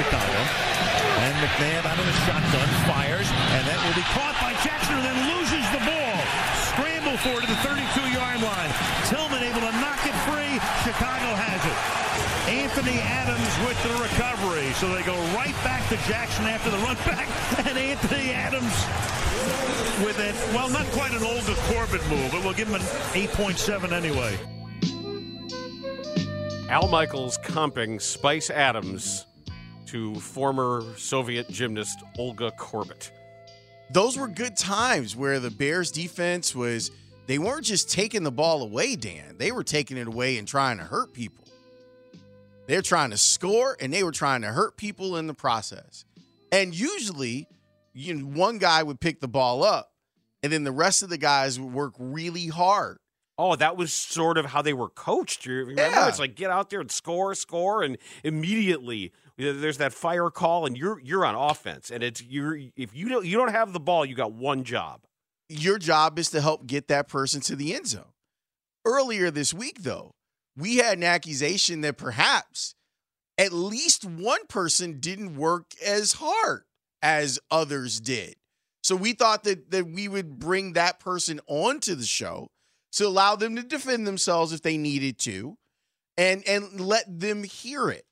Chicago. And McNabb out of the shotgun fires, and that will be caught by Jackson, and then loses the ball. Scramble for it to the 32-yard line. Tillman able to knock it free. Chicago has it. Anthony Adams with the recovery. So they go right back to Jackson after the run back. And Anthony Adams with it. Well, not quite an Olga Korbut move, but we'll give him an 8.7 anyway. Al Michaels comping Spice Adams to former Soviet gymnast Olga Korbut. Those were good times where the Bears defense was they weren't just taking the ball away, Dan. They were taking it away and trying to hurt people. They're trying to score and they were trying to hurt people in the process. And usually, you know, one guy would pick the ball up and then the rest of the guys would work really hard. Oh, that was sort of how they were coached. You remember? Yeah. It's like get out there and score, score, and immediately there's that fire call, and you're you're on offense. And it's you're if you don't you don't have the ball, you got one job. Your job is to help get that person to the end zone. Earlier this week, though, we had an accusation that perhaps at least one person didn't work as hard as others did. So we thought that that we would bring that person onto the show to allow them to defend themselves if they needed to and and let them hear it.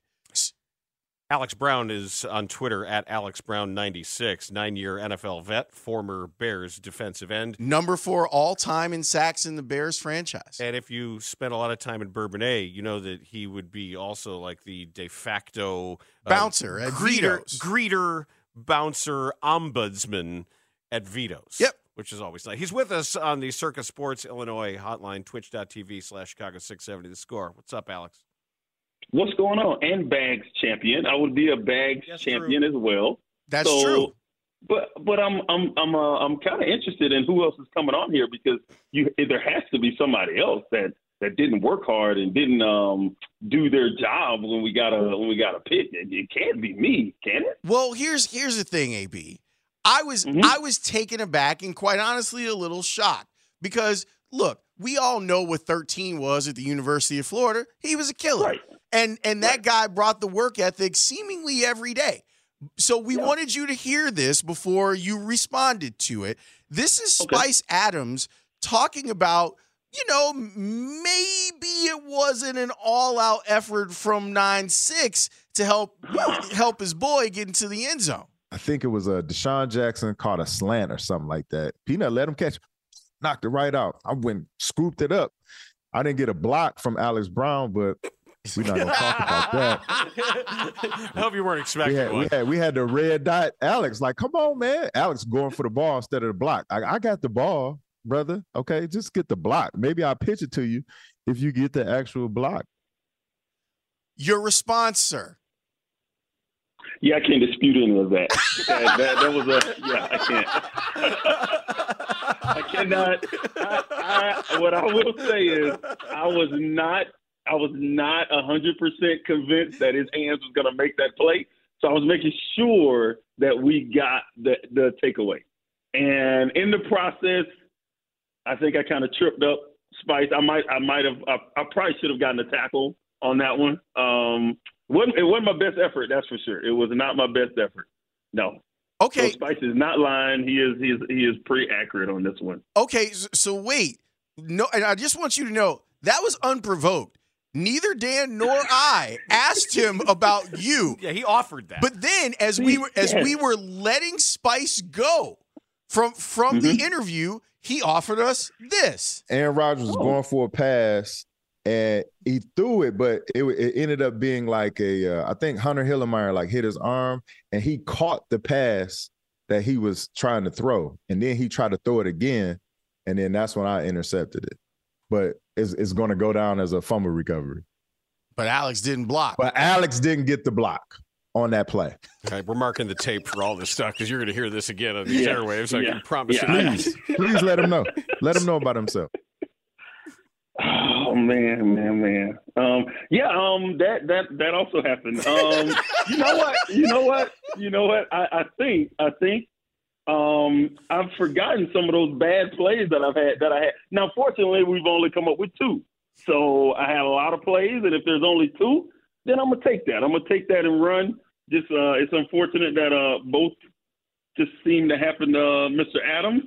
Alex Brown is on Twitter at Alex Brown 96, nine year NFL vet, former Bears defensive end. Number four all time in sacks in the Bears franchise. And if you spent a lot of time in Bourbonnais, you know that he would be also like the de facto uh, Bouncer at greeter, Vito's. greeter, bouncer, ombudsman at Vito's. Yep. Which is always nice. He's with us on the Circa Sports Illinois hotline, twitch.tv slash Chicago 670 the score. What's up, Alex? What's going on? And bags champion. I would be a bags That's champion as well. That's So- true. But but I'm I'm I'm uh, I'm kind of interested in who else is coming on here because you there has to be somebody else that that didn't work hard and didn't um do their job when we got a when we got a pick. It, it can't be me, can it? Well, here's here's the thing, AB. I was Mhm. I was taken aback and quite honestly a little shocked because look, we all know what 13 was at the University of Florida. He was a killer. Right. And and that Right. guy brought the work ethic seemingly every day. So we Yeah. wanted you to hear this before you responded to it. This is Okay. Spice Adams talking about, you know, maybe it wasn't an all-out effort from 9-6 to help help his boy get into the end zone. I think it was a DeSean Jackson caught a slant or something like that. Peanut let him catch, knocked it right out. I went scooped it up. I didn't get a block from Alex Brown, but we're not gonna talk about that. I hope you weren't We expecting had, one. we had we had the red dot. Alex, like, come on, man. Alex going for the ball instead of the block. I, I got the ball, brother. Okay, just get the block. Maybe I'll pitch it to you if you get the actual block. Your response, sir. Yeah, I can't dispute any of that. that, that, that was a yeah. I can't. I cannot. I, I, what I will say is, I was not. I was not hundred percent convinced that his hands was going to make that play. So I was making sure that we got the the takeaway. And in the process, I think I kind of tripped up Spice. I might. I might have. I, I probably should have gotten a tackle on that one. Um, wasn't it wasn't my best effort? That's for sure. It was not my best effort. No. Okay, So Spice is not lying. He is. He is. He is pretty accurate on this one. okay. So wait, no, and I just want you to know that was unprovoked. Neither Dan nor I asked him about you. Yeah, he offered that. But then, as we were as we were letting Spice go from from the interview, he offered us this. Aaron Rodgers was Oh. going for a pass and he threw it, but it, it ended up being like a, uh, I think Hunter Hillenmeyer like hit his arm and he caught the pass that he was trying to throw. And then he tried to throw it again. And then that's when I intercepted it. But it's, it's going to go down as a fumble recovery. But Alex didn't block. But Alex didn't get the block on that play. All right, we're marking the tape for all this stuff because you're going to hear this again on these Yeah, airwaves. I yeah, can promise yeah. you that. Please, please let him know. Let him know about himself. Oh man, man, man. Um, yeah. Um, that that that also happened. Um, you know what? You know what? You know what? I, I think I think um, I've forgotten some of those bad plays that I've had that I had. Now, fortunately, we've only come up with two. So I had a lot of plays, and if there's only two, then I'm gonna take that. I'm gonna take that and run. just uh, it's unfortunate that uh, both just seem to happen to uh, Mr. Adams.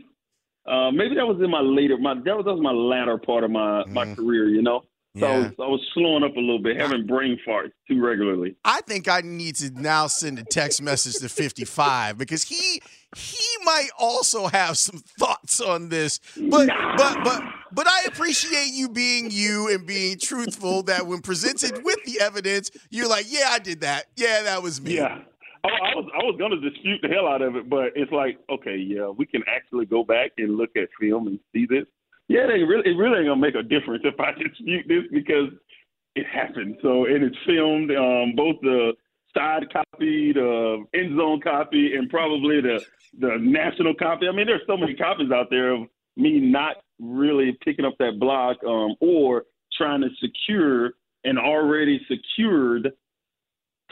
Uh, maybe that was in my later my that was, that was my latter part of my my Mhm. career, you know. So I, was, I was slowing up a little bit, having brain farts too regularly. I think I need to now send a text message to 55 because he he might also have some thoughts on this. But but but but I appreciate you being you and being truthful that when presented with the evidence, you're like, yeah, I did that. Yeah, that was me. Yeah. Oh, I was I was gonna dispute the hell out of it, but it's like, okay, yeah, we can actually go back and look at film and see this. Yeah, they really it really ain't gonna make a difference if I dispute this because it happened. So and it's filmed, um, both the side copy, the end zone copy, and probably the the national copy. I mean, there's so many copies out there of me not really picking up that block um, or trying to secure an already secured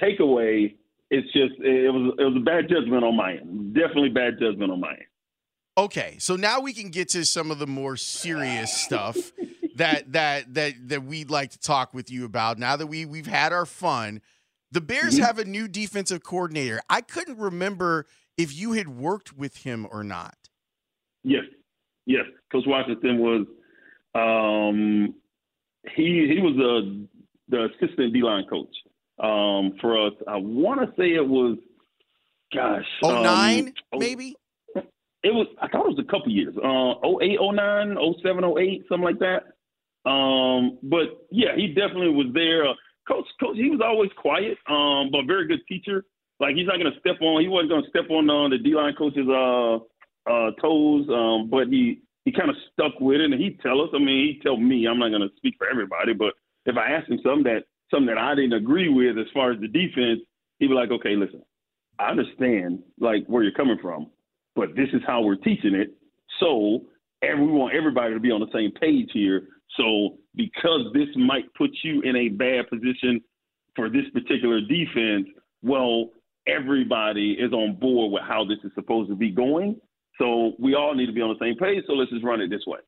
takeaway. It's just it was it was a bad judgment on my end. Definitely bad judgment on my end. Okay, so now we can get to some of the more serious stuff that that that that we'd like to talk with you about. Now that we we've had our fun, the Bears Mhm. have a new defensive coordinator. I couldn't remember if you had worked with him or not. Yes, yes. Coach Washington was um, he he was the the assistant D line coach um, for us. I want to say it was, gosh, Oh nine, um, oh- maybe. It was. I thought it was a couple years. Uh, 08, 09, 07, 08, something like that. Um, but yeah, he definitely was there. Coach, coach, he was always quiet, um, but very good teacher. Like he's not gonna step on. He wasn't gonna step on uh, the D line coach's uh, uh, toes. Um, but he he kind of stuck with it, and he'd tell us. I mean, he'd tell me. I'm not gonna speak for everybody, but if I asked him something that something that I didn't agree with as far as the defense, he'd be like, okay, listen, I understand like where you're coming from, but this is how we're teaching it. So and we want everybody to be on the same page here. So because this might put you in a bad position for this particular defense, well, everybody is on board with how this is supposed to be going. So we all need to be on the same page. So let's just run it this way.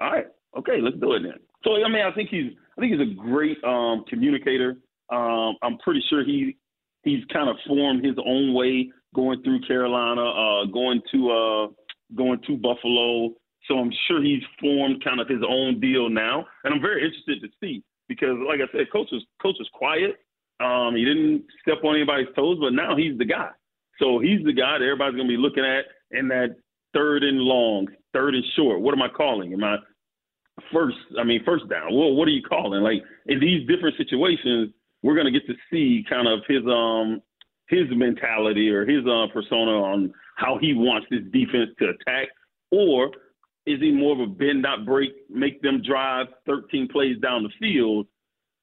All right. Okay, let's do it then. So I mean, I think he's I think he's a great um, communicator. Um, I'm pretty sure he he's kind of formed his own way going through Carolina, uh, going to uh, going to Buffalo. So I'm sure he's formed kind of his own deal now, and I'm very interested to see because, like I said, coach was coach was quiet. Um, he didn't step on anybody's toes, but now he's the guy. So he's the guy that everybody's going to be looking at in that third and long, third and short. What am I calling? Am I first? I mean, first down. Well, what are you calling? Like in these different situations, we're going to get to see kind of his um his mentality or his uh, persona on how he wants this defense to attack, or is he more of a bend not break, make them drive 13 plays down the field,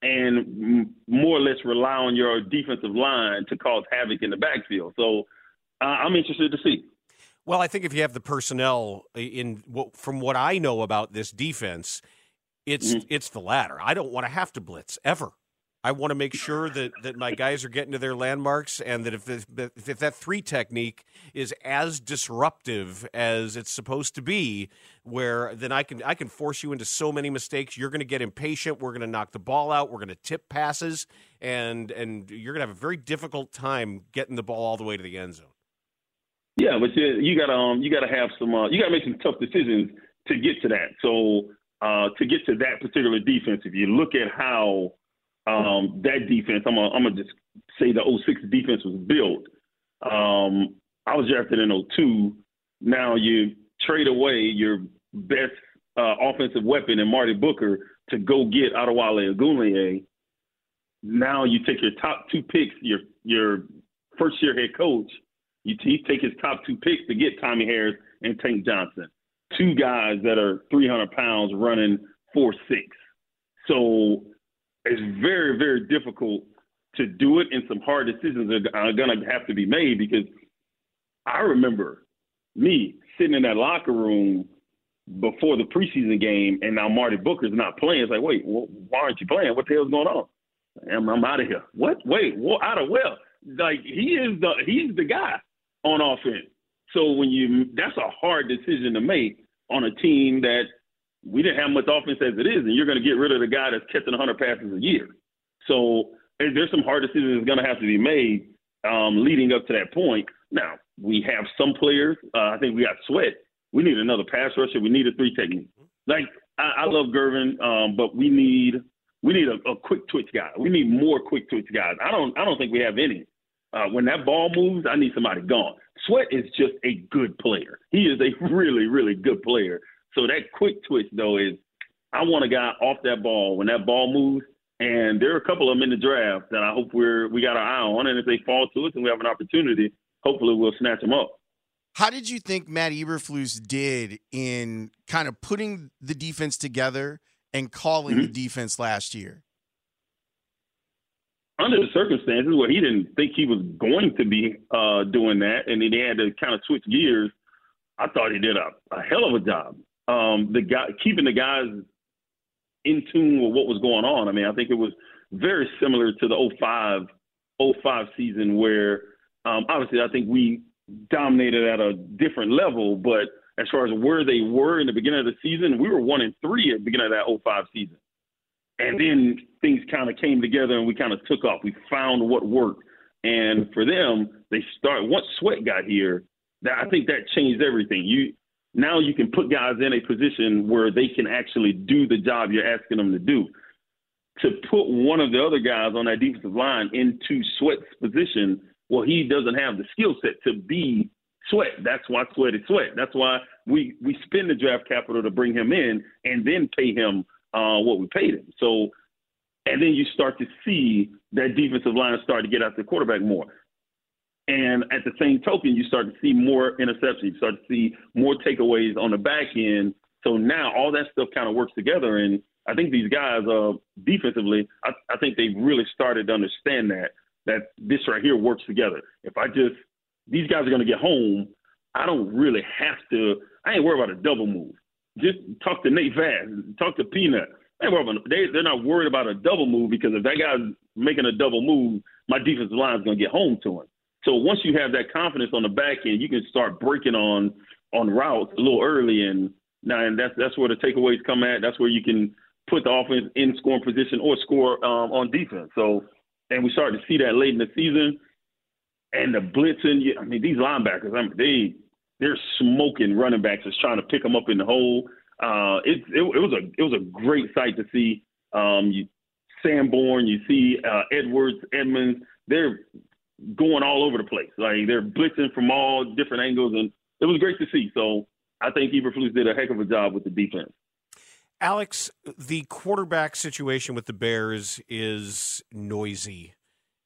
and more or less rely on your defensive line to cause havoc in the backfield? So uh, I'm interested to see. Well, I think if you have the personnel in from what I know about this defense, it's Mhm. it's the latter. I don't want to have to blitz ever. I want to make sure that, that my guys are getting to their landmarks, and that if, if that three technique is as disruptive as it's supposed to be, where then I can I can force you into so many mistakes. You're going to get impatient. We're going to knock the ball out. We're going to tip passes, and and you're going to have a very difficult time getting the ball all the way to the end zone. Yeah, but you, you gotta um you gotta have some uh, you gotta make some tough decisions to get to that. So uh, to get to that particular defense, if you look at how um, that defense, I'm gonna, just say the 06 defense was built. Um, I was drafted in 02. Now you trade away your best uh, offensive weapon in Marty Booker to go get Adewale Ogunleye. Now you take your top two picks, your your first year head coach. You t- take his top two picks to get Tommie Harris and Tank Johnson, two guys that are 300 pounds running four six. So it's very very difficult to do it, and some hard decisions are, are going to have to be made because I remember me sitting in that locker room before the preseason game, and now Marty Booker's not playing. It's like, wait, wh- why aren't you playing? What the hell's going on? I'm, I'm out of here. What? Wait, what? Out of where? Like he is the he's the guy on offense. So when you that's a hard decision to make on a team that we didn't have much offense as it is, and you're going to get rid of the guy that's catching 100 passes a year. So there's some hard decisions going to have to be made. um, leading up to that point. Now we have some players. Uh, I think we got Sweat. We need another pass rusher. We need a three technique. Like I, I love Gervon, um, but we need we need a, a, quick twitch guy. We need more quick twitch guys. I don't I don't think we have any. Uh, when that ball moves, I need somebody gone. Sweat is just a good player. He is a really really good player. So that quick twitch though is I want a guy off that ball when that ball moves. And there are a couple of them in the draft that I hope we're we got our eye on. And if they fall to us and we have an opportunity, hopefully we'll snatch them up. How did you think Matt Eberflus did in kind of putting the defense together and calling mm-hmm. the defense last year? Under the circumstances where he didn't think he was going to be uh, doing that, and then he had to kind of switch gears, I thought he did a, a hell of a job. Um, the guy keeping the guys in tune with what was going on. I mean, I think it was very similar to the 05, 05 season where um, obviously I think we dominated at a different level, but as far as where they were in the beginning of the season, we were one and three at the beginning of that 05 season. And then things kind of came together and we kind of took off. We found what worked. And for them, they start once Sweat got here, that I think that changed everything. You now you can put guys in a position where they can actually do the job you're asking them to do. To put one of the other guys on that defensive line into Sweat's position, well, he doesn't have the skill set to be Sweat. That's why Sweat is Sweat. That's why we we spend the draft capital to bring him in and then pay him uh, what we paid him. So, and then you start to see that defensive line start to get after the quarterback more. And at the same token, you start to see more interceptions. You start to see more takeaways on the back end. So now all that stuff kind of works together. And I think these guys, uh, defensively, I, I think they've really started to understand that that this right here works together. If I just these guys are going to get home, I don't really have to. I ain't worried about a double move. Just talk to Nate Vaz, talk to Peanut. They, they're not worried about a double move because if that guy's making a double move, my defensive line is going to get home to him. So once you have that confidence on the back end, you can start breaking on on routes a little early, and now and that's that's where the takeaways come at. That's where you can put the offense in scoring position or score um, on defense. So, and we started to see that late in the season, and the blitzing. I mean, these linebackers, I mean, they they're smoking running backs just trying to pick them up in the hole. Uh, it, it, it was a it was a great sight to see. Um, you, Sanborn, you see uh, Edwards, Edmunds. They're going all over the place. Like they're blitzing from all different angles, and it was great to see. So I think Eberflus did a heck of a job with the defense. Alex, the quarterback situation with the Bears is noisy.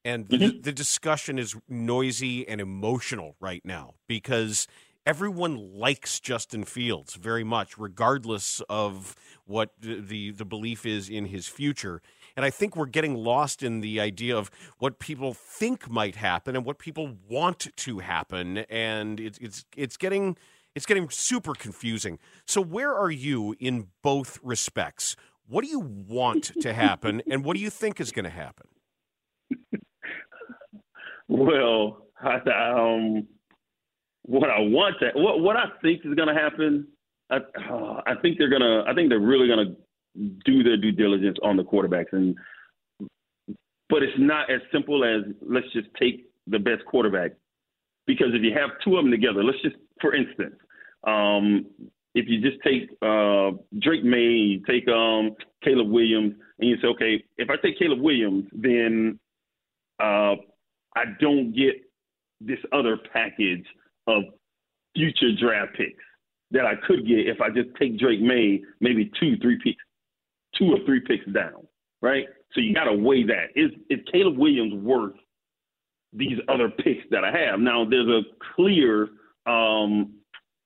And mm-hmm. the, the discussion is noisy and emotional right now because everyone likes Justin Fields very much, regardless of what the, the belief is in his future. And I think we're getting lost in the idea of what people think might happen and what people want to happen, and it's it's it's getting it's getting super confusing. So where are you in both respects? What do you want to happen, and what do you think is going to happen? Well, I, um, what I want to, what what I think is going to happen, I, uh, I think they're gonna, I think they're really gonna do their due diligence on the quarterbacks. And but it's not as simple as let's just take the best quarterback because if you have two of them together, let's just for instance, um, if you just take uh, Drake Maye, you take um, Caleb Williams, and you say, okay, if I take Caleb Williams, then uh, I don't get this other package of future draft picks that I could get if I just take Drake Maye maybe two, three picks two or three picks down, right? So you got to weigh that. Is is Caleb Williams worth these other picks that I have? Now there's a clear um,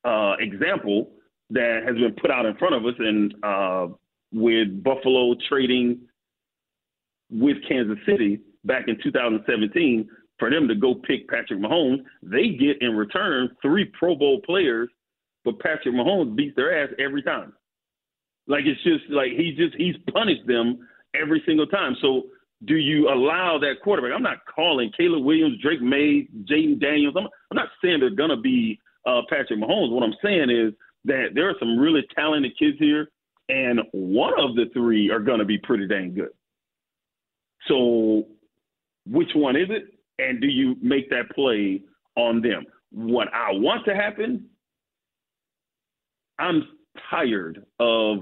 uh, example that has been put out in front of us, and uh, with Buffalo trading with Kansas City back in 2017 for them to go pick Patrick Mahomes, they get in return three Pro Bowl players, but Patrick Mahomes beats their ass every time. Like it's just like he just he's punished them every single time. So do you allow that quarterback? I'm not calling Caleb Williams, Drake Maye, Jayden Daniels. I'm, I'm not saying they're gonna be uh, Patrick Mahomes. What I'm saying is that there are some really talented kids here, and one of the three are gonna be pretty dang good. So which one is it? And do you make that play on them? What I want to happen, I'm tired of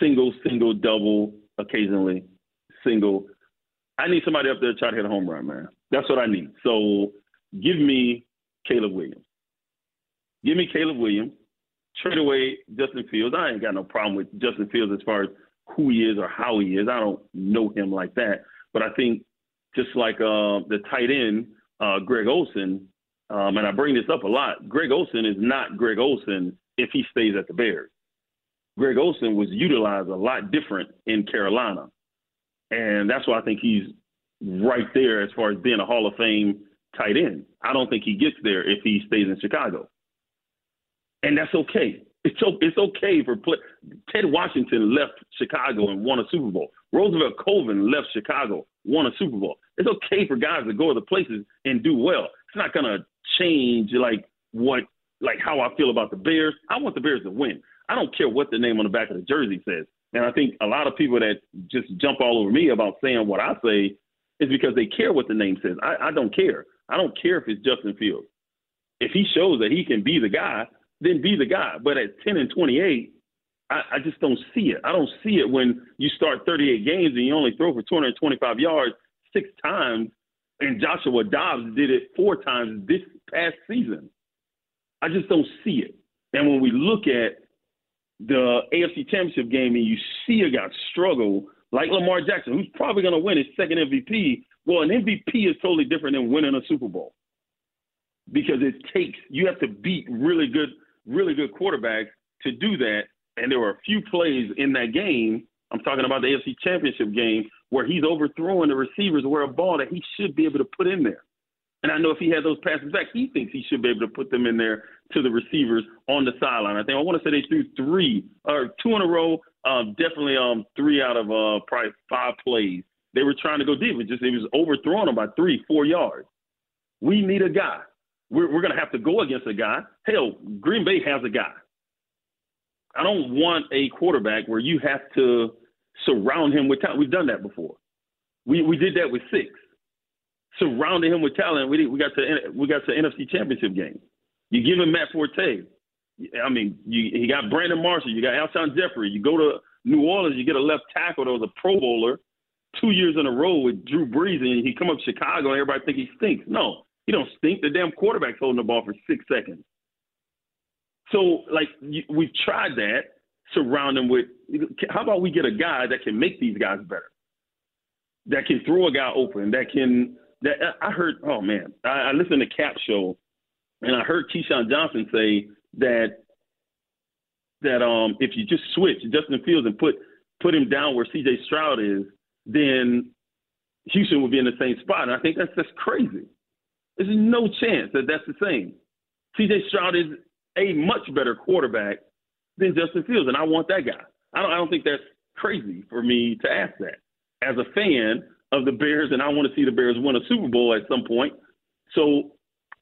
single, single, double, occasionally single. I need somebody up there to try to hit a home run, man. That's what I need. So give me Caleb Williams. Give me Caleb Williams. Trade away Justin Fields. I ain't got no problem with Justin Fields as far as who he is or how he is. I don't know him like that. But I think just like uh, the tight end, uh, Greg Olsen, um, and I bring this up a lot, Greg Olsen is not Greg Olsen if he stays at the Bears. Greg Olsen was utilized a lot different in Carolina. And that's why I think he's right there as far as being a Hall of Fame tight end. I don't think he gets there if he stays in Chicago. And that's okay. It's, it's okay for play. Ted Washington left Chicago and won a Super Bowl. Roosevelt Colvin left Chicago, won a Super Bowl. It's okay for guys to go to other places and do well. It's not gonna change like what like how I feel about the Bears. I want the Bears to win. I don't care what the name on the back of the jersey says. And I think a lot of people that just jump all over me about saying what I say is because they care what the name says. I, I don't care. I don't care if it's Justin Fields. If he shows that he can be the guy, then be the guy. But at 10 and 28, I, I just don't see it. I don't see it when you start 38 games and you only throw for 225 yards six times, and Joshua Dobbs did it four times this past season. I just don't see it. And when we look at the AFC Championship game and you see a guy struggle like Lamar Jackson, who's probably going to win his second MVP, well, an MVP is totally different than winning a Super Bowl because it takes you have to beat really good, really good quarterbacks to do that. And there were a few plays in that game. I'm talking about the AFC Championship game where he's overthrowing the receivers where a ball that he should be able to put in there. And I know if he had those passes back, he thinks he should be able to put them in there to the receivers on the sideline. I think I want to say they threw three or two in a row. Um, definitely um, three out of uh, probably five plays. They were trying to go deep. It just it was overthrowing them by three, four yards. We need a guy. We're, we're going to have to go against a guy. Hell, Green Bay has a guy. I don't want a quarterback where you have to surround him with talent. We've done that before. We we did that with six surrounded him with talent. We we got to we got to NFC Championship game. You give him Matt Forte. I mean, you, he got Brandon Marshall. You got Alshon Jeffery. You go to New Orleans, you get a left tackle that was a Pro Bowler two years in a row with Drew Brees, and he come up Chicago, and everybody think he stinks. No, he don't stink. The damn quarterback's holding the ball for six seconds. So, like, we've tried that. Surround him with. How about we get a guy that can make these guys better? That can throw a guy open. That can that I heard. Oh man, I, I listened to Cap show, and I heard Keyshawn Johnson say that that um if you just switch Justin Fields and put put him down where C.J. Stroud is, then Houston would be in the same spot. And I think that's just crazy. There's no chance that that's the same. C.J. Stroud is a much better quarterback than Justin Fields, and I want that guy. I don't. I don't think that's crazy for me to ask that. As a fan, of the Bears, and I want to see the Bears win a Super Bowl at some point. So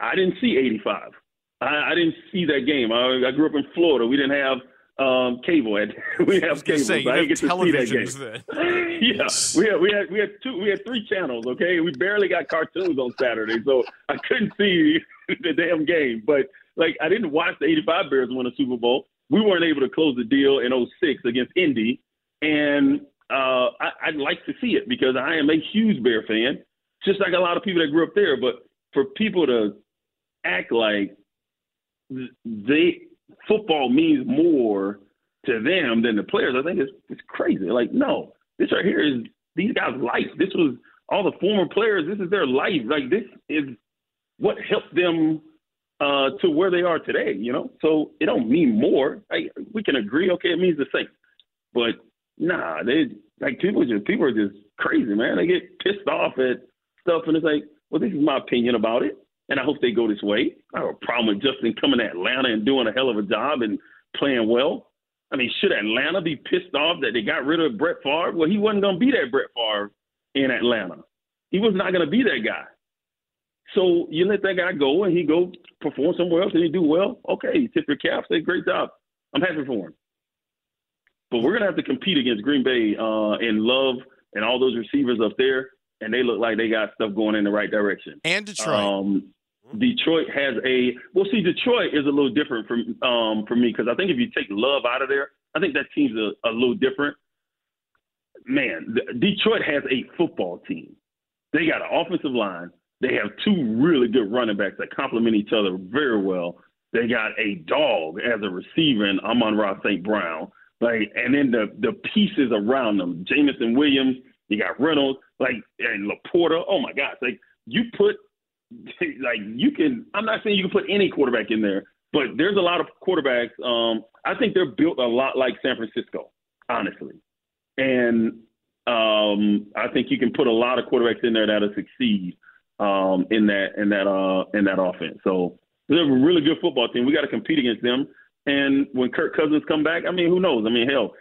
I didn't see 85. I, I didn't see that game. I, I, grew up in Florida. We didn't have um, cable. we have cable. Say, so I didn't get to see that game. Yeah, we had we had we had two we had three channels. Okay, we barely got cartoons on Saturday, so I couldn't see the damn game. But like, I didn't watch the '85 Bears win a Super Bowl. We weren't able to close the deal in 06 against Indy, and uh, I, I'd like to see it because I am a huge Bear fan, just like a lot of people that grew up there. But for people to act like they football means more to them than the players, I think it's it's crazy. Like, no, this right here is these guys' life. This was all the former players. This is their life. Like, this is what helped them uh, to where they are today. You know, so it don't mean more. We can agree. Okay, it means the same, but Nah, they like people just people are just crazy, man. They get pissed off at stuff, and it's like, well, this is my opinion about it, and I hope they go this way. I have a problem with Justin coming to Atlanta and doing a hell of a job and playing well. I mean, should Atlanta be pissed off that they got rid of Brett Favre? Well, he wasn't to be that Brett Favre in Atlanta. He was not going to be that guy. So you let that guy go and he go perform somewhere else and he do well. Okay, tip your cap, say great job. I'm happy for him. But we're gonna have to compete against Green Bay uh, and Love and all those receivers up there. and they look like they got stuff going in the right direction. And Detroit. Um, Detroit has a well. See, Detroit is a little different from um, for me because I think if you take Love out of there, I think that team's a, a little different. Man, Detroit has a football team. They got an offensive line. They have two really good running backs that complement each other very well. They got a dog as a receiver in Amon-Ra St. Brown. Like, and then the the pieces around them, Jameson Williams, you got Reynolds, like, and LaPorta. Oh my gosh, like you put, like you can. I'm not saying you can put any quarterback in there, but there's a lot of quarterbacks. Um, I think they're built a lot like San Francisco, honestly, and um, I think you can put a lot of quarterbacks in there that'll succeed um, in that in that uh, in that offense. So they're a really good football team. We got to compete against them. And when Kirk Cousins come back, I mean, who knows? I mean, hell,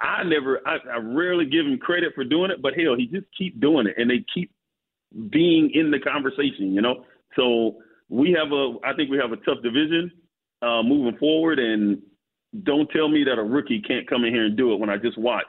I never, I, I rarely give him credit for doing it, but hell, he just keep doing it, and they keep being in the conversation, you know. So we have a, I think we have a tough division uh, moving forward, and don't tell me that a rookie can't come in here and do it when I just watch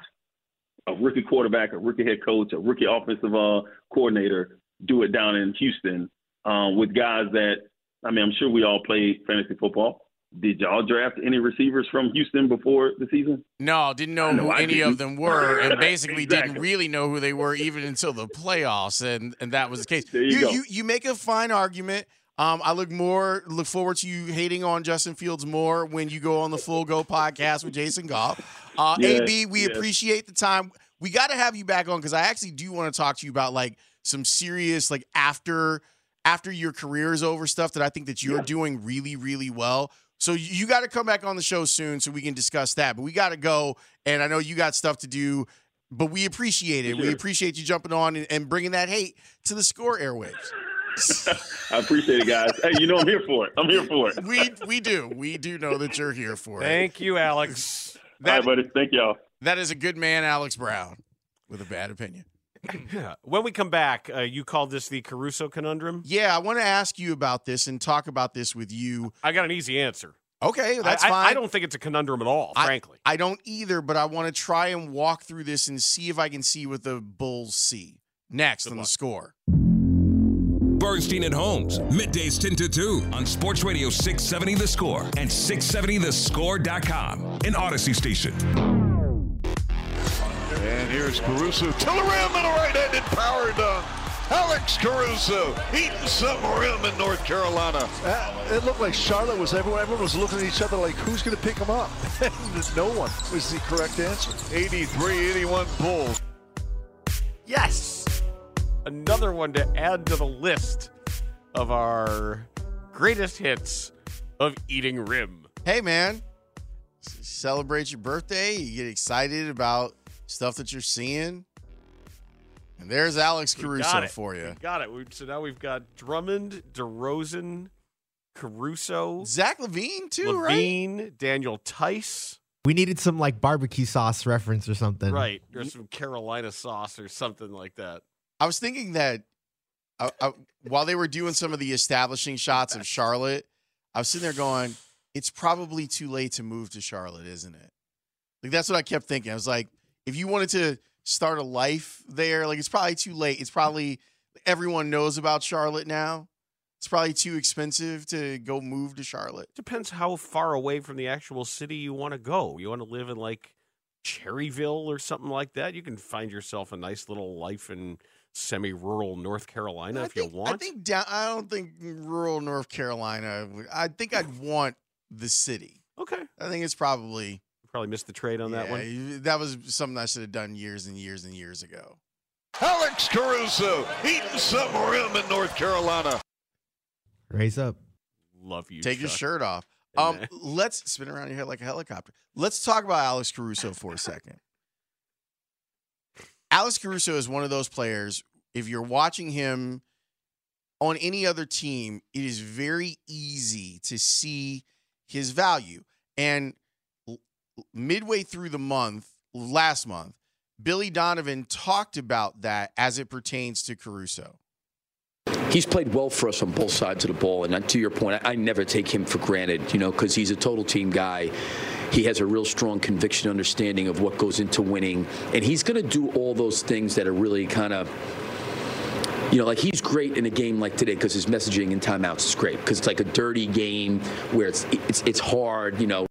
a rookie quarterback, a rookie head coach, a rookie offensive uh, coordinator do it down in Houston um, with guys that, I mean, I'm sure we all play fantasy football did y'all draft any receivers from Houston before the season? No, didn't know, know who I any didn't. of them were, and basically exactly. didn't really know who they were even until the playoffs, and and that was the case. You, you, you, you make a fine argument. Um, I look more look forward to you hating on Justin Fields more when you go on the Full Go podcast with Jason Goff. Uh, yes, AB, we yes. appreciate the time. We got to have you back on because I actually do want to talk to you about like some serious like after after your career is over stuff that I think that you're yeah. doing really really well. So you got to come back on the show soon so we can discuss that. But we got to go, and I know you got stuff to do. But we appreciate it. Sure. We appreciate you jumping on and, and bringing that hate to the score airwaves. I appreciate it, guys. Hey, you know I'm here for it. I'm here for it. we we do. We do know that you're here for it. Thank you, Alex. That, All right, buddy. Thank y'all. That is a good man, Alex Brown, with a bad opinion. when we come back, uh, you called this the Caruso conundrum. Yeah, I want to ask you about this and talk about this with you. I got an easy answer. Okay, that's I, fine. I, I, don't think it's a conundrum at all, I, frankly. I don't either, but I want to try and walk through this and see if I can see what the Bulls see next Good on luck. the score. Bernstein and Holmes, middays 10 to 2 on Sports Radio 670 The Score and 670thescore.com, an Audacy station. And here's Caruso to the rim and a right-handed power dunk. Alex Caruso eating some rim in North Carolina. Uh, it looked like Charlotte was everyone. Everyone was looking at each other like, who's going to pick him up? And no one was the correct answer. 83-81 Bulls. Yes, another one to add to the list of our greatest hits of eating rim. Hey, man, celebrate your birthday. You get excited about stuff that you're seeing. And there's Alex Caruso for you. We got it. We, so now we've got Drummond, DeRozan, Caruso, Zach Levine too, LaVine, right? Daniel Tice. We needed some like barbecue sauce reference or something, right? Or some Carolina sauce or something like that. I was thinking that uh, uh, while they were doing some of the establishing shots of Charlotte, I was sitting there going, "It's probably too late to move to Charlotte, isn't it?" Like that's what I kept thinking. I was like, if you wanted to start a life there, like it's probably too late. It's probably everyone knows about Charlotte now. It's probably too expensive to go move to Charlotte. Depends how far away from the actual city you want to go. You want to live in like Cherryville or something like that. You can find yourself a nice little life in semi-rural North Carolina I if think, you want. I think down. I don't think rural North Carolina. I think I'd want the city. Okay. I think it's probably Probably missed the trade on yeah, that one. That was something I should have done years and years and years ago. Alex Caruso eating some rim in North Carolina. Raise up. Love you. Take Chuck. your shirt off. Um, let's spin around your head like a helicopter. Let's talk about Alex Caruso for a second. Alex Caruso is one of those players. If you're watching him on any other team, it is very easy to see his value. And midway through the month, last month, Billy Donovan talked about that as it pertains to Caruso. He's played well for us on both sides of the ball, and to your point, I, never take him for granted, you know, because he's a total team guy. He has a real strong conviction, understanding of what goes into winning, and he's going to do all those things that are really kind of you know, like he's great in a game like today because his messaging in timeouts is great because it's like a dirty game where it's it's it's hard, you know.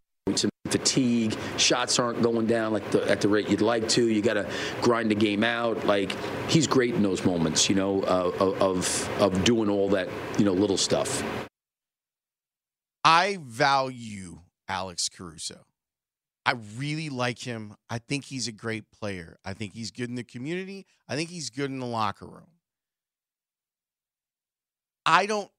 Fatigue, shots aren't going down like the, at the rate you'd like to. You got to grind the game out. Like he's great in those moments, you know, uh, of of doing all that, you know, little stuff. I value Alex Caruso. I really like him. I think he's a great player. I think he's good in the community. I think he's good in the locker room. I don't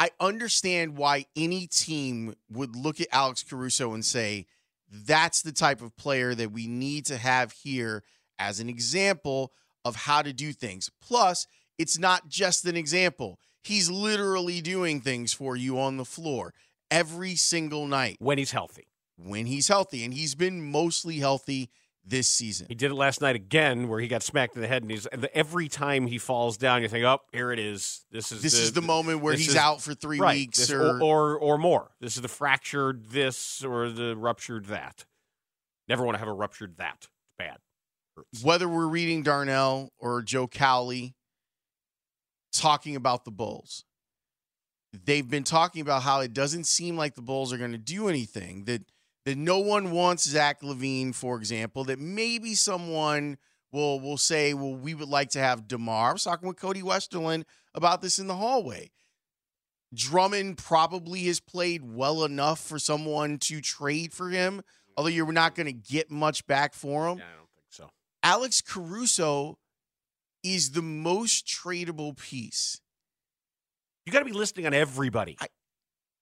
I understand why any team would look at Alex Caruso and say, that's the type of player that we need to have here as an example of how to do things. Plus, it's not just an example. He's literally doing things for you on the floor every single night when he's healthy. When he's healthy, and he's been mostly healthy this season. He did it last night again, where he got smacked in the head, and he's and every time he falls down, you think, "Oh, here it is. This is this the, is the moment where he's is- out for three right, weeks, this- or, or or more. This is the fractured this or the ruptured that. Never want to have a ruptured that. It's bad. Hurts. whether we're reading Darnell or Joe Cowley talking about the Bulls, they've been talking about how it doesn't seem like the Bulls are going to do anything. That that no one wants Zach LaVine, for example. That maybe someone will will say, "Well, we would like to have Demar." I was talking with Cody Westerlund about this in the hallway. Drummond probably has played well enough for someone to trade for him, although you're not going to get much back for him. Yeah, I don't think so. Alex Caruso is the most tradable piece. You got to be listening on everybody. I-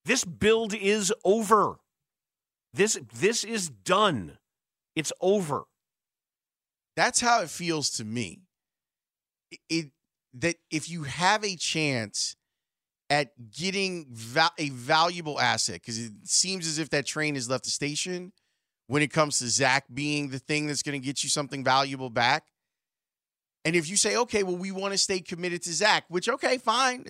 this build is over. This this is done. It's over. That's how it feels to me. It, it- that if you have a chance at getting va- a valuable asset, because it seems as if that train has left the station when it comes to Zach being the thing that's going to get you something valuable back. And if you say, okay, well, we want to stay committed to Zach, which, okay, fine.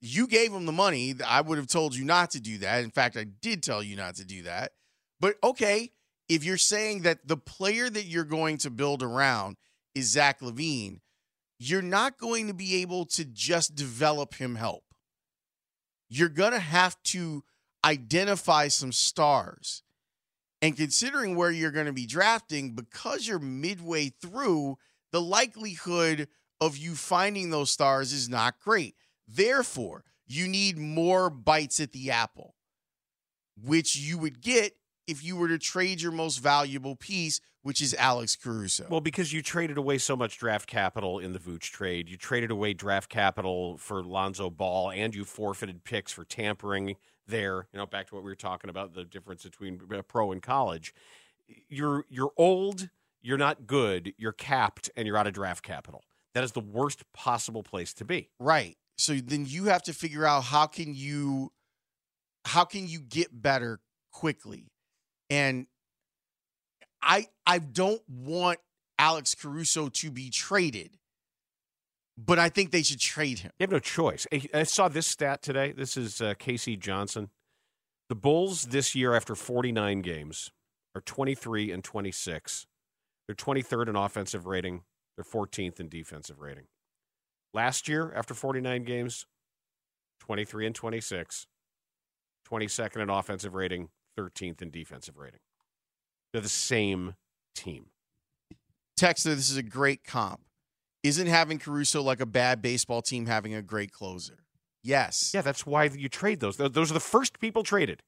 You gave him the money. I would have told you not to do that. In fact, I did tell you not to do that. But okay, if you're saying that the player that you're going to build around is Zach LaVine, you're not going to be able to just develop him help. You're going to have to identify some stars. And considering where you're going to be drafting, because you're midway through, the likelihood of you finding those stars is not great. Therefore, you need more bites at the apple, which you would get if you were to trade your most valuable piece, which is Alex Caruso. Well, because you traded away so much draft capital in the Vooch trade, you traded away draft capital for Lonzo Ball, and you forfeited picks for tampering there. You know, back to what we were talking about the difference between uh, pro and college. You're you're old, you're not good, you're capped, and you're out of draft capital. That is the worst possible place to be. Right. So then you have to figure out how can you how can you get better quickly. And I I don't want Alex Caruso to be traded. But I think they should trade him. You have no choice. I- saw this stat today. This is uh, Casey Johnson. The Bulls this year, after 49 games, are 23 and 26. They're 23rd in offensive rating. They're 14th in defensive rating. Last year, after 49 games, 23 and 26, 22nd in offensive rating, 13th in defensive rating. They're the same team. Texter, this is a great comp. Isn't having Caruso like a bad baseball team having a great closer? Yes. Yeah, that's why you trade those. Those are the first people traded.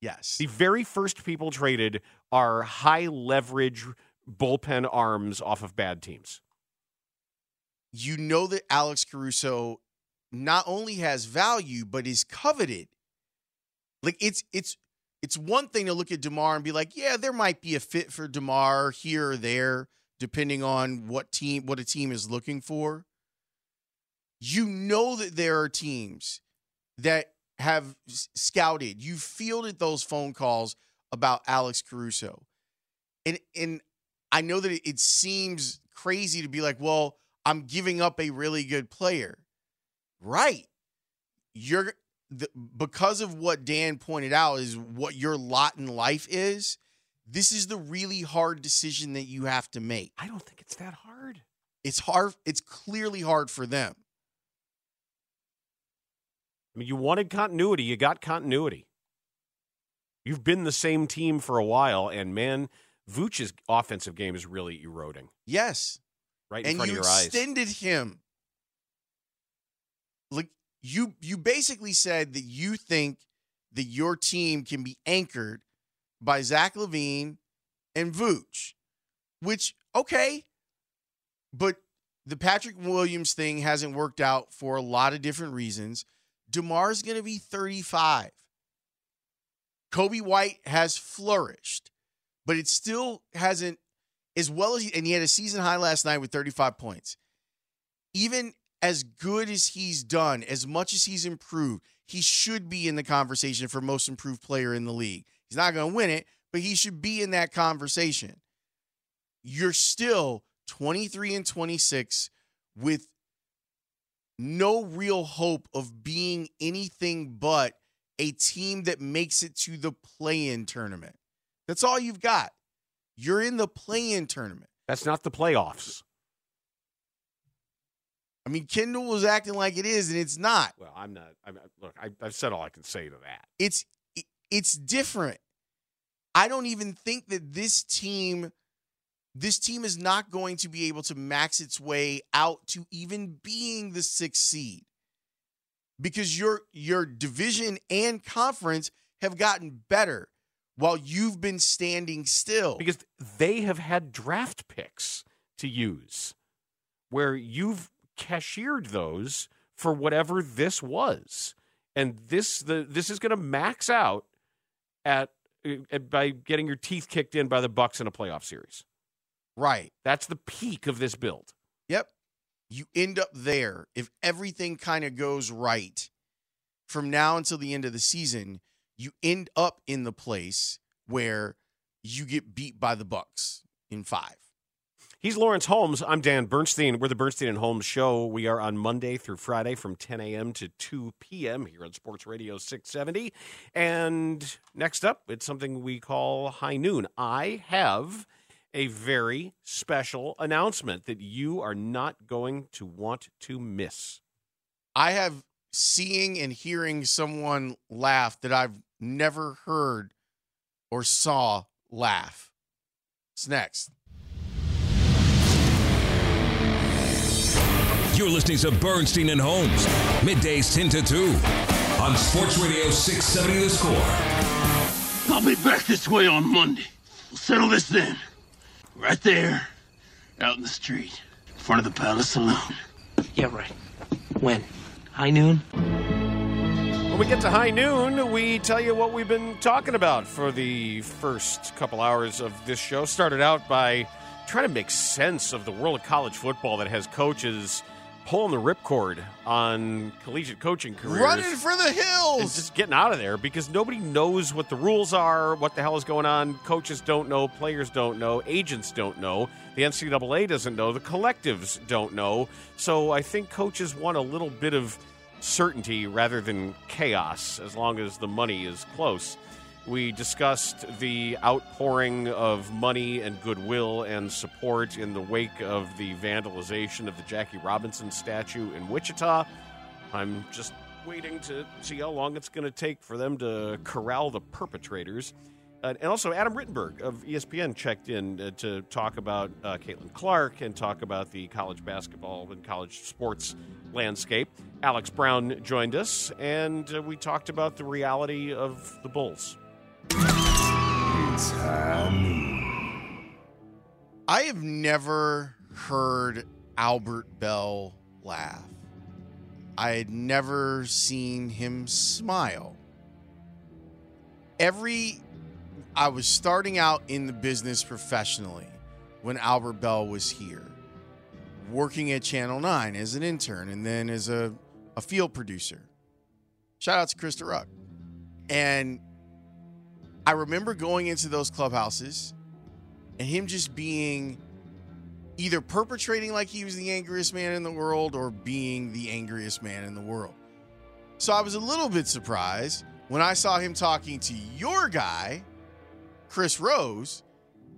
Yes. The very first people traded are high leverage bullpen arms off of bad teams. you know that Alex Caruso not only has value but is coveted. Like it's it's it's one thing to look at DeMar and be like, yeah, there might be a fit for DeMar here or there depending on what team what a team is looking for. You know that there are teams that have scouted. You fielded those phone calls about Alex Caruso. And and I know that it, it seems crazy to be like, well, I'm giving up a really good player. Right. You're the, because of what Dan pointed out is what your lot in life is. This is the really hard decision that you have to make. I don't think it's that hard. It's hard. It's clearly hard for them. I mean, you wanted continuity, you got continuity. You've been the same team for a while, and man, Vooch's offensive game is really eroding Yes. right in and front you of your eyes. extended him. Like you you basically said that you think that your team can be anchored by Zach LaVine and Vooch, which okay, but the Patrick Williams thing hasn't worked out for a lot of different reasons. DeMar's going to be 35. Coby White has flourished, but it still hasn't as well as he, and he had a season high last night with 35 points. Even as good as he's done, as much as he's improved, he should be in the conversation for most improved player in the league. He's not going to win it, but he should be in that conversation. You're still 23 and 26 with no real hope of being anything but a team that makes it to the play-in tournament. That's all you've got. You're in the play-in tournament. That's not the playoffs. I mean, Kendall was acting like it is, and it's not. Well, I'm not. I'm, look, I, I've said all I can say to that. It's it- it's different. I don't even think that this team this team is not going to be able to max its way out to even being the sixth seed because your your division and conference have gotten better while you've been standing still. because they have had draft picks to use where you've cashiered those for whatever this was and this the this is going to max out at, at by getting your teeth kicked in by the bucks in a playoff series right. that's the peak of this build Yep. You end up there if everything kind of goes right from now until the end of the season. You end up in the place where you get beat by the Bucks in five. He's Laurence Holmes. I'm Dan Bernstein. We're the Bernstein and Holmes Show. We are on Monday through Friday from 10 a.m. to 2 p.m. here on Sports Radio 670. And next up, it's something we call High Noon. I have a very special announcement that you are not going to want to miss. I have seeing and hearing someone laugh that I've never heard or saw laugh. It's next. You're listening to Bernstein and Holmes, middays 10 to 2 on Sports Radio 670 The Score. I'll be back this way on Monday. We'll settle this then. Right there, out in the street, in front of the Palace Saloon. Yeah, right. When? High noon? When we get to high noon, we tell you what we've been talking about for the first couple hours of this show. Started out by trying to make sense of the world of college football that has coaches pulling the ripcord on collegiate coaching careers. Running for the hills. just getting out of there because nobody knows what the rules are, what the hell is going on. Coaches don't know, players don't know, agents don't know, the NCAA doesn't know, the collectives don't know. So I think coaches want a little bit of certainty rather than chaos as long as the money is close. We discussed the outpouring of money and goodwill and support in the wake of the vandalization of the Jackie Robinson statue in Wichita. I'm just waiting to see how long it's going to take for them to corral the perpetrators. Uh, and also, Adam Rittenberg of ESPN checked in uh, to talk about uh, Caitlin Clark and talk about the college basketball and college sports landscape. Alex Brown joined us, and uh, we talked about the reality of the Bulls. I have never heard Albert Belle laugh. I had never seen him smile. Every I was starting out in the business professionally when Albert Belle was here, working at Channel 9 as an intern and then as a, a field producer. Shout out to Krista Ruck. And I remember going into those clubhouses and him just being either perpetrating like he was the angriest man in the world or being the angriest man in the world. So I was a little bit surprised when I saw him talking to your guy, Chris Rose,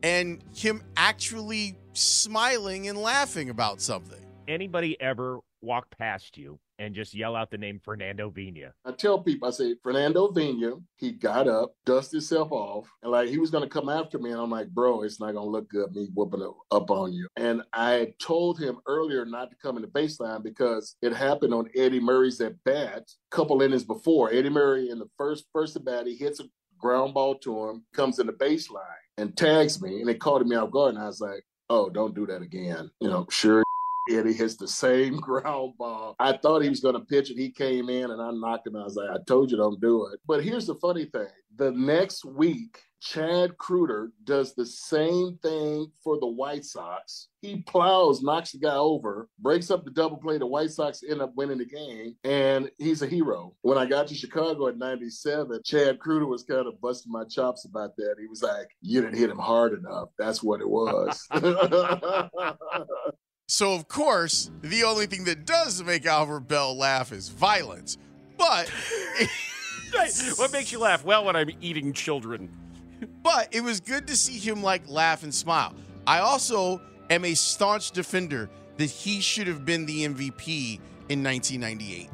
and him actually smiling and laughing about something. Anybody ever walk past you and just yell out the name Fernando Viña? I tell people, I say, Fernando Viña, he got up, dusted himself off, and like he was to come after me. And I'm like, bro, it's not to look good me whooping up on you. And I told him earlier not to come in the baseline because it happened on Eddie Murray's at bat a couple innings before. Eddie Murray in the first first at bat, he hits a ground ball to him, comes in the baseline and tags me, and they called me off guard. And I was like, oh, don't do that again. You know, sure and he hits the same ground ball. I thought he was going to pitch it. He came in and I knocked him. I was like, I told you don't do it. But here's the funny thing the next week, Chad Kreuter does the same thing for the White Sox. He plows, knocks the guy over, breaks up the double play. The White Sox end up winning the game, and he's a hero. When I got to Chicago at 97, Chad Kreuter was kind of busting my chops about that. He was like, You didn't hit him hard enough. That's what it was. So, of course, the only thing that does make Albert Belle laugh is violence. But what makes you laugh? Well, when I'm eating children. But it was good to see him like laugh and smile. I also am a staunch defender that he should have been the MVP in 1998.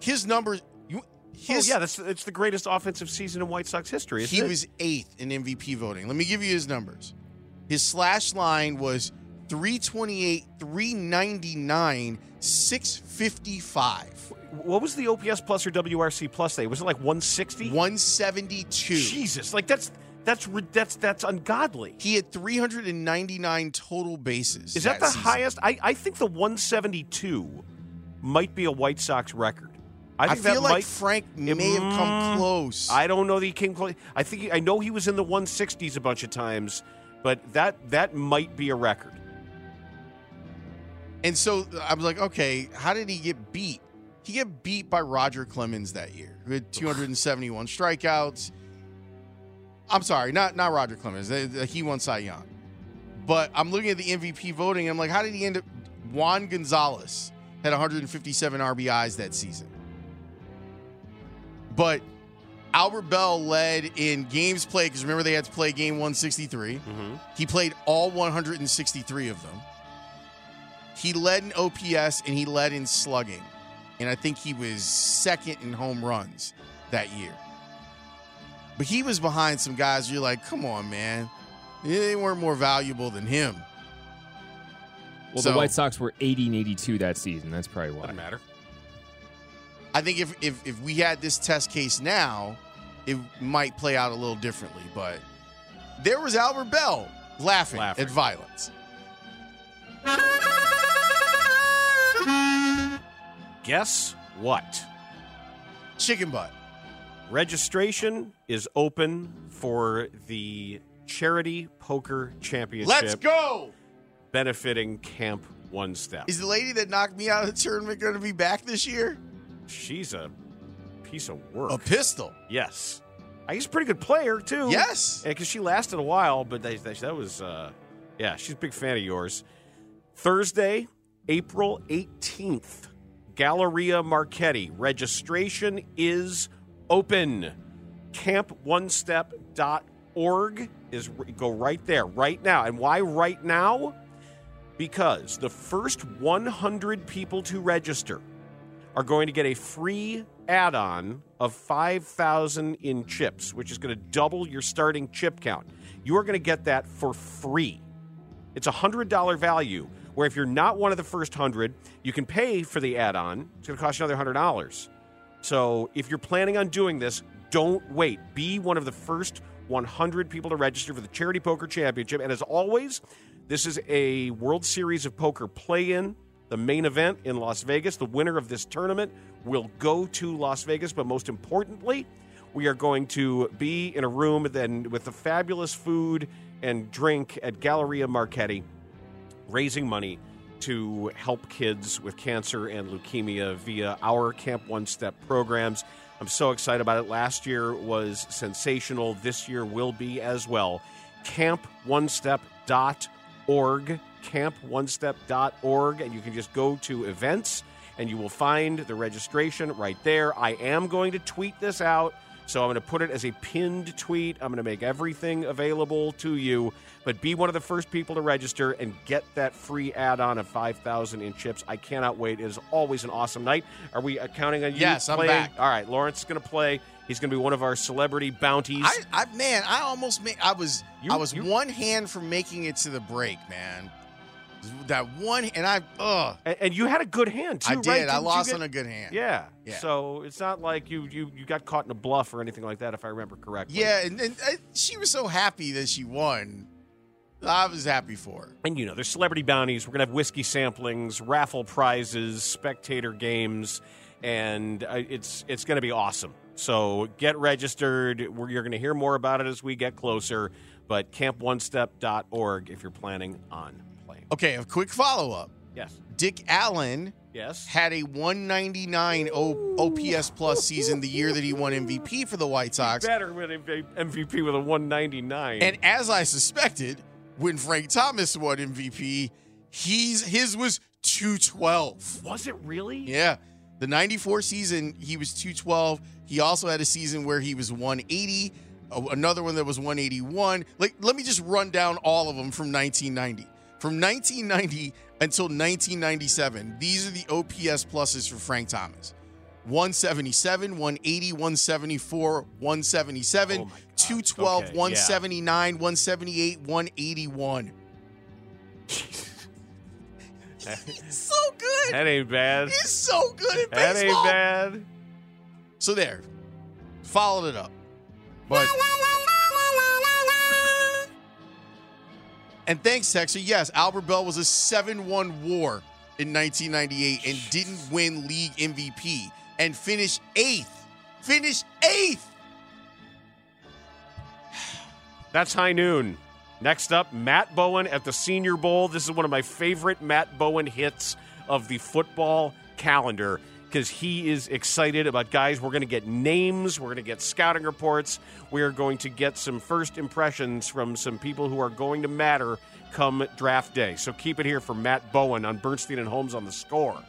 His numbers. Oh, his, oh yeah, that's it's the greatest offensive season in White Sox history. he it? was eighth in MVP voting. Let me give you his numbers. His slash line was 328, 399, 655. What was the OPS plus or WRC plus day? Was it like 160? 172. Jesus, like that's that's that's that's ungodly. He had 399 total bases. Is that, the season. highest? I, I think the 172 might be a White Sox record. I, I feel like might, Frank may have come Mm, close. I don't know that he came close. I think he, I know he was in the 160s a bunch of times, but that that might be a record. And so I was like, okay, how did he get beat? He get beat by Roger Clemens that year, who had 271 strikeouts. I'm sorry, not not Roger Clemens. He won Cy Young. But I'm looking at the MVP voting. I'm like, how did he end up? Juan Gonzalez had 157 RBIs that season. But Albert Belle led in games played because remember they had to play game 163. Mm-hmm. He played all 163 of them. He led in OPS and he led in slugging. And I think he was second in home runs that year. But he was behind some guys you're like, come on, man. They weren't more valuable than him. Well, So- the White Sox were 80 and 82 that season. That's probably why. Doesn't matter. I think if, if if we had this test case now, it might play out a little differently. But there was Albert Belle laughing, Laughing. at violence. Guess what? Chicken butt. Registration is open for the Charity Poker Championship. Let's go. Benefiting Camp One Step. Is the lady that knocked me out of the tournament going to be back this year? She's a piece of work. A pistol. Yes. Uh, He's a pretty good player, too. Yes. Because she lasted a while, but they, they- that was, uh, yeah, she's a big fan of yours. Thursday, April 18th, Galleria Marchetti. Registration is open. CampOneStep.org is go right there right now. And why right now? Because the first 100 people to register are going to get a free add on of 5,000 in chips, which is going to double your starting chip count. You are going to get that for free. It's a $100 value, where if you're not one of the first 100, you can pay for the add on. It's going to cost you another $100. So if you're planning on doing this, don't wait. Be one of the first 100 people to register for the Charity Poker Championship. And as always, this is a World Series of Poker play in, the main event in Las Vegas. The winner of this tournament will go to Las Vegas, but most importantly, we are going to be in a room then with the fabulous food and drink at Galleria Marchetti, raising money to help kids with cancer and leukemia via our Camp One Step programs. I'm so excited about it. Last year was sensational. This year will be as well. CampOneStep.org, CampOneStep.org, and you can just go to events and you will find the registration right there. I am going to tweet this out So I'm going to put it as a pinned tweet. I'm going to make everything available to you. But be one of the first people to register and get that free add-on of 5,000 in chips. I cannot wait. It is always an awesome night. Are we uh, counting on you? Yes, I'm back. All right, Laurence is going to play. He's going to be one of our celebrity bounties. I, I man, I almost made. I was You- I was you- one hand from making it to the break, man. That one, and I, ugh, and, and you had a good hand too, I right? did. I lost get- on a good hand. Yeah. Yeah. So it's not like you you you got caught in a bluff or anything like that, if I remember correctly. Yeah, and, and uh, she was so happy that she won. I was happy for her. And you know, there's celebrity bounties. We're gonna have whiskey samplings, raffle prizes, spectator games, and uh, it's it's gonna be awesome. So get registered. We're, you're gonna hear more about it as we get closer. But camponestep.org if you're planning on. Okay, a quick follow up. Yes. Dick Allen Yes. had a 199 o- OPS plus season the year that he won MVP for the White Sox. Better win MVP with a 199. And as I suspected, when Frank Thomas won MVP, he's his was 212. Was it really? Yeah. The 94 season, he was 212. He also had a season where he was 180, another one that was 181. Like, let me just run down all of them from 1990. From 1990 until 1997, these are the OPS pluses for Frank Thomas 177, 180, 174, 177, 212, Okay, yeah. 179, 178, 181. He's so good. that ain't bad. He's so good at That baseball. ain't bad. So there, followed it up, but and thanks, Texer. Yes, Albert Belle was a seven-one WAR in 1998 and didn't win league MVP and finished eighth. Finished eighth. That's high noon. Next up, Matt Bowen at the Senior Bowl. This is one of my favorite Matt Bowen hits of the football calendar because he is excited about guys. We're going to get names, we're going to get scouting reports, we are going to get some first impressions from some people who are going to matter come draft day. So keep it here for Matt Bowen on Bernstein and Holmes on the score.